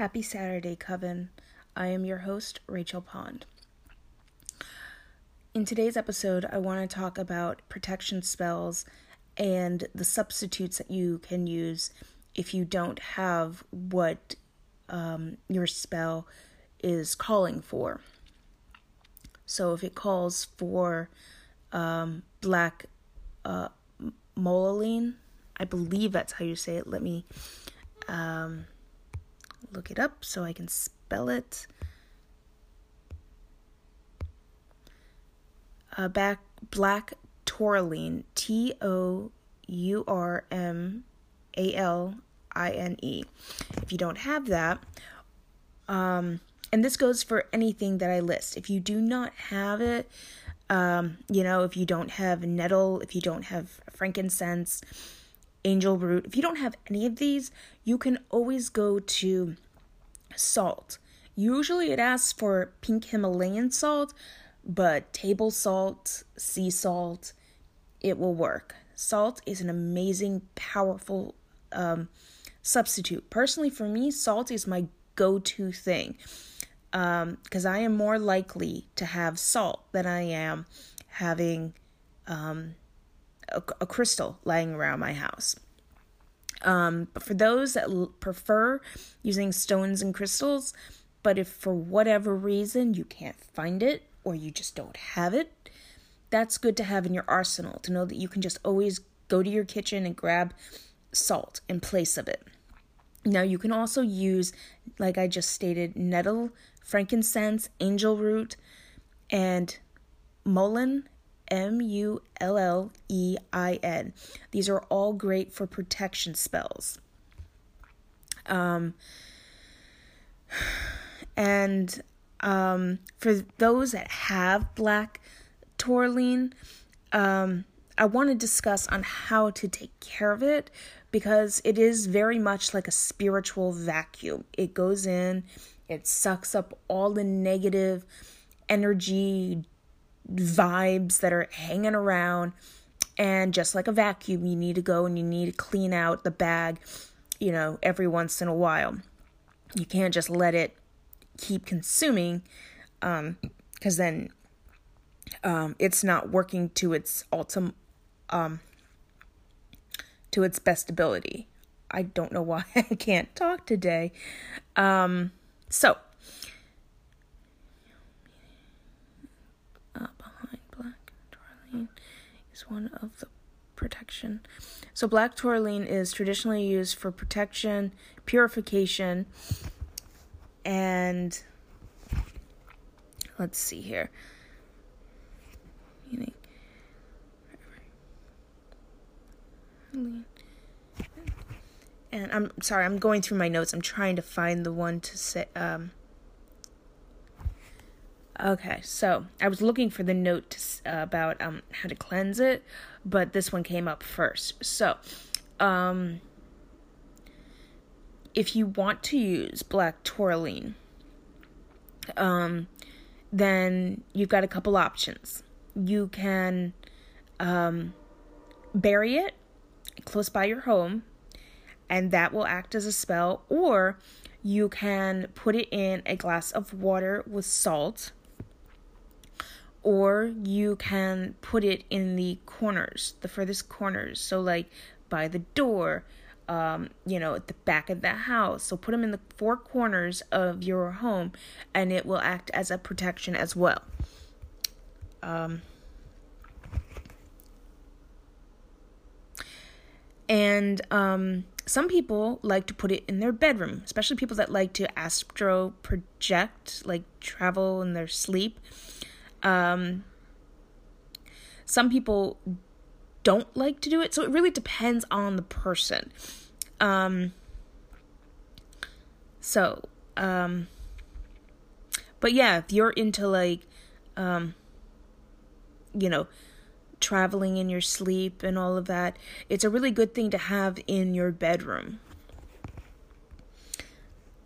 Happy Saturday, Coven. I am your host, Rachel Pond. In today's episode, I want to talk about protection spells and the substitutes that you can use if you don't have what um, your spell is calling for. So, if it calls for um, black uh, moline, I believe that's how you say it. Let me. Um, look it up so I can spell it. Uh, back black tourmaline, T O U R M A L I N E. If you don't have that, um, and this goes for anything that I list. If you do not have it, um, you know, if you don't have nettle, if you don't have frankincense, angel root. If you don't have any of these, you can always go to salt. Usually it asks for pink Himalayan salt, but table salt, sea salt, it will work. Salt is an amazing, powerful um, substitute. Personally, for me, salt is my go to thing because um, I am more likely to have salt than I am having um, a, a crystal lying around my house. Um, but for those that l- prefer using stones and crystals, but if for whatever reason you can't find it or you just don't have it, that's good to have in your arsenal to know that you can just always go to your kitchen and grab salt in place of it. Now, you can also use, like I just stated, nettle, frankincense, angel root, and mullein M U L L E I N. These are all great for protection spells. Um, and um, for those that have black tourmaline, um, I want to discuss on how to take care of it because it is very much like a spiritual vacuum. It goes in, it sucks up all the negative energy, vibes that are hanging around. And just like a vacuum, you need to go and you need to clean out the bag, you know, every once in a while. You can't just let it keep consuming, um, because then um, it's not working to its ultimate, um, to its best ability. I don't know why I can't talk today. Um, so is one of the protection. So black tourmaline is traditionally used for protection, purification, and let's see here. And I'm sorry, I'm going through my notes. I'm trying to find the one to say um Okay, so I was looking for the note to, uh, about um, how to cleanse it, but this one came up first. So, um, if you want to use black tourmaline, um, then you've got a couple options. You can um, bury it close by your home, and that will act as a spell, or you can put it in a glass of water with salt or you can put it in the corners, the furthest corners. So, like by the door, um, you know, at the back of the house. So, put them in the four corners of your home, and it will act as a protection as well. Um, and um, some people like to put it in their bedroom, especially people that like to astro project, like travel in their sleep. Um, some people don't like to do it, so it really depends on the person. Um, so, um, but yeah, if you're into like, um, you know, traveling in your sleep and all of that, it's a really good thing to have in your bedroom.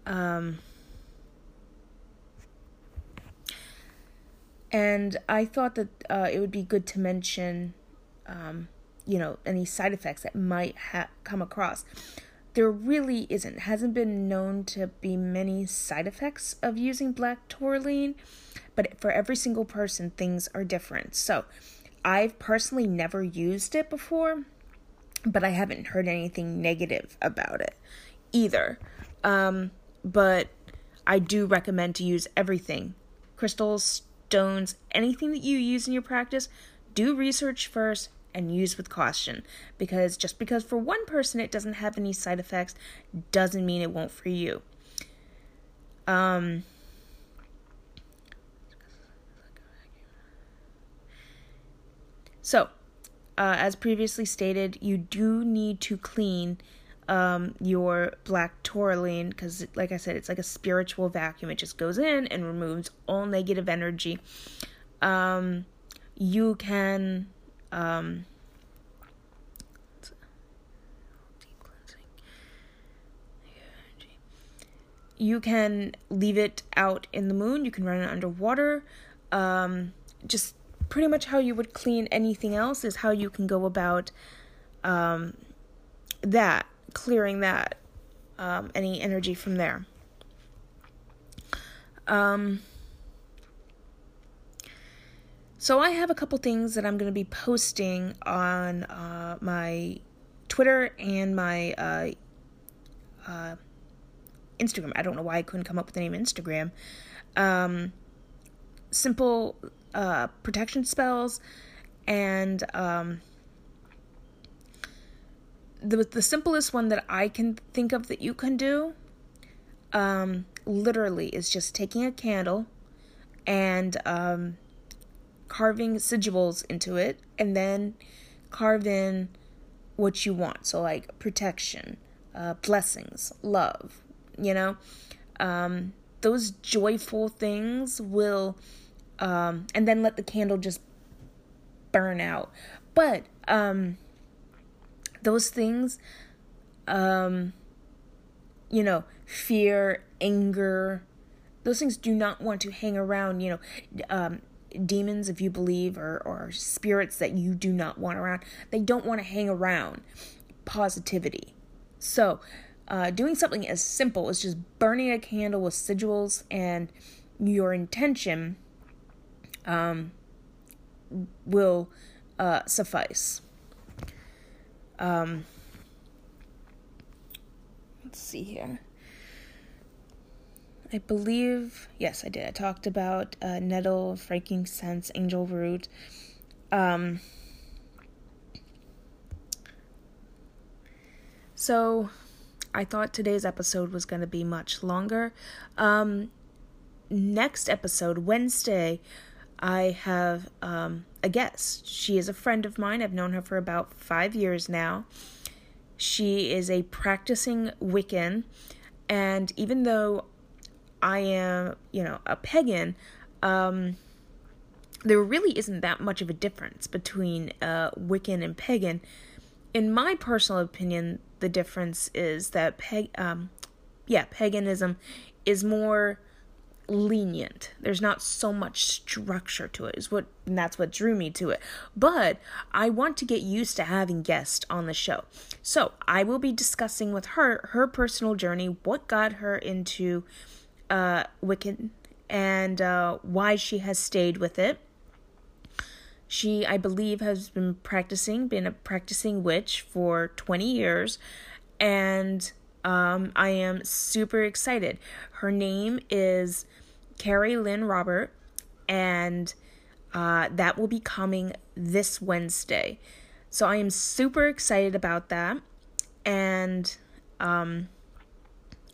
Um, And I thought that uh, it would be good to mention, um, you know, any side effects that might ha- come across. there really isn't. Hasn't been known to be many side effects of using black tourmaline but for every single person things are different. So i've personally never used it before but i haven't heard anything negative about it either. Um, but i do recommend to use everything. Crystals stones anything that you use in your practice do research first and use with caution because just because for one person it doesn't have any side effects doesn't mean it won't for you. Um, so, uh, as previously stated, you do need to clean um, your black tourmaline because, like I said, it's like a spiritual vacuum. It just goes in and removes all negative energy. Um, you can um, you can leave it out in the moon. You can run it underwater. Um, just pretty much how you would clean anything else is how you can go about um, that, clearing that, um, any energy from there. Um, so I have a couple things that I'm going to be posting on uh, my Twitter and my uh, uh, Instagram. I don't know why I couldn't come up with the name Instagram. Um, simple uh, protection spells and um, the the simplest one that I can think of that you can do um, literally is just taking a candle and um, carving sigils into it and then carve in what you want. So, like protection, uh, blessings, love, you know, um, those joyful things will, um, and then let the candle just burn out. But, um, those things, um, you know, fear, anger, those things do not want to hang around, you know, um, demons, if you believe, or, or spirits that you do not want around, they don't want to hang around positivity. So, uh, doing something as simple as just burning a candle with sigils and your intention um, will uh, suffice. Um, let's see here. I believe, yes, I did. I talked about uh, nettle, frankincense, angel root. Um, so, I thought today's episode was going to be much longer. Um, next episode, Wednesday, I have um, a guest. She is a friend of mine. I've known her for about five years now. She is a practicing Wiccan, and even though I am, you know, a pagan, um, there really isn't that much of a difference between uh, Wiccan and pagan. In my personal opinion, the difference is that pag- um, yeah, paganism is more lenient. There's not so much structure to it. Is what and that's what drew me to it. But I want to get used to having guests on the show. So, I will be discussing with her her personal journey, what got her into uh, Wiccan and uh, why she has stayed with it. She, I believe, has been practicing, been a practicing witch for 20 years, and um, I am super excited. Her name is Carrie Lynn Robert, and uh, that will be coming this Wednesday. So I am super excited about that. And um,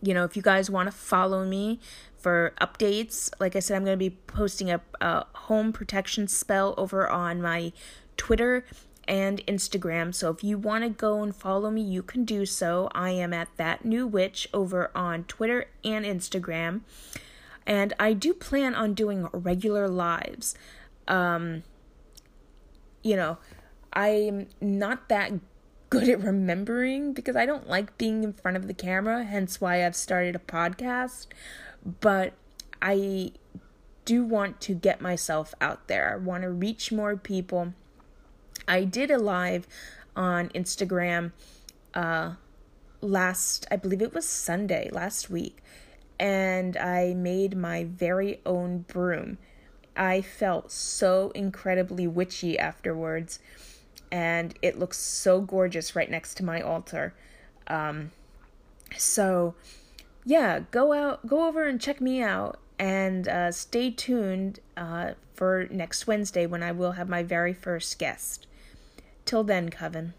you know, if you guys want to follow me for updates, like I said, I'm going to be posting a, a home protection spell over on my Twitter and Instagram. So if you want to go and follow me, you can do so. I am at that new witch over on Twitter and Instagram. And I do plan on doing regular lives. Um, you know, I'm not that good at remembering because I don't like being in front of the camera, hence why I've started a podcast. But I do want to get myself out there. I want to reach more people. I did a live on Instagram uh, last, I believe it was Sunday, last week, and I made my very own broom. I felt so incredibly witchy afterwards, and it looks so gorgeous right next to my altar. Um, so, yeah, go out, go over and check me out, and uh, stay tuned uh, for next Wednesday when I will have my very first guest. Till then, Coven.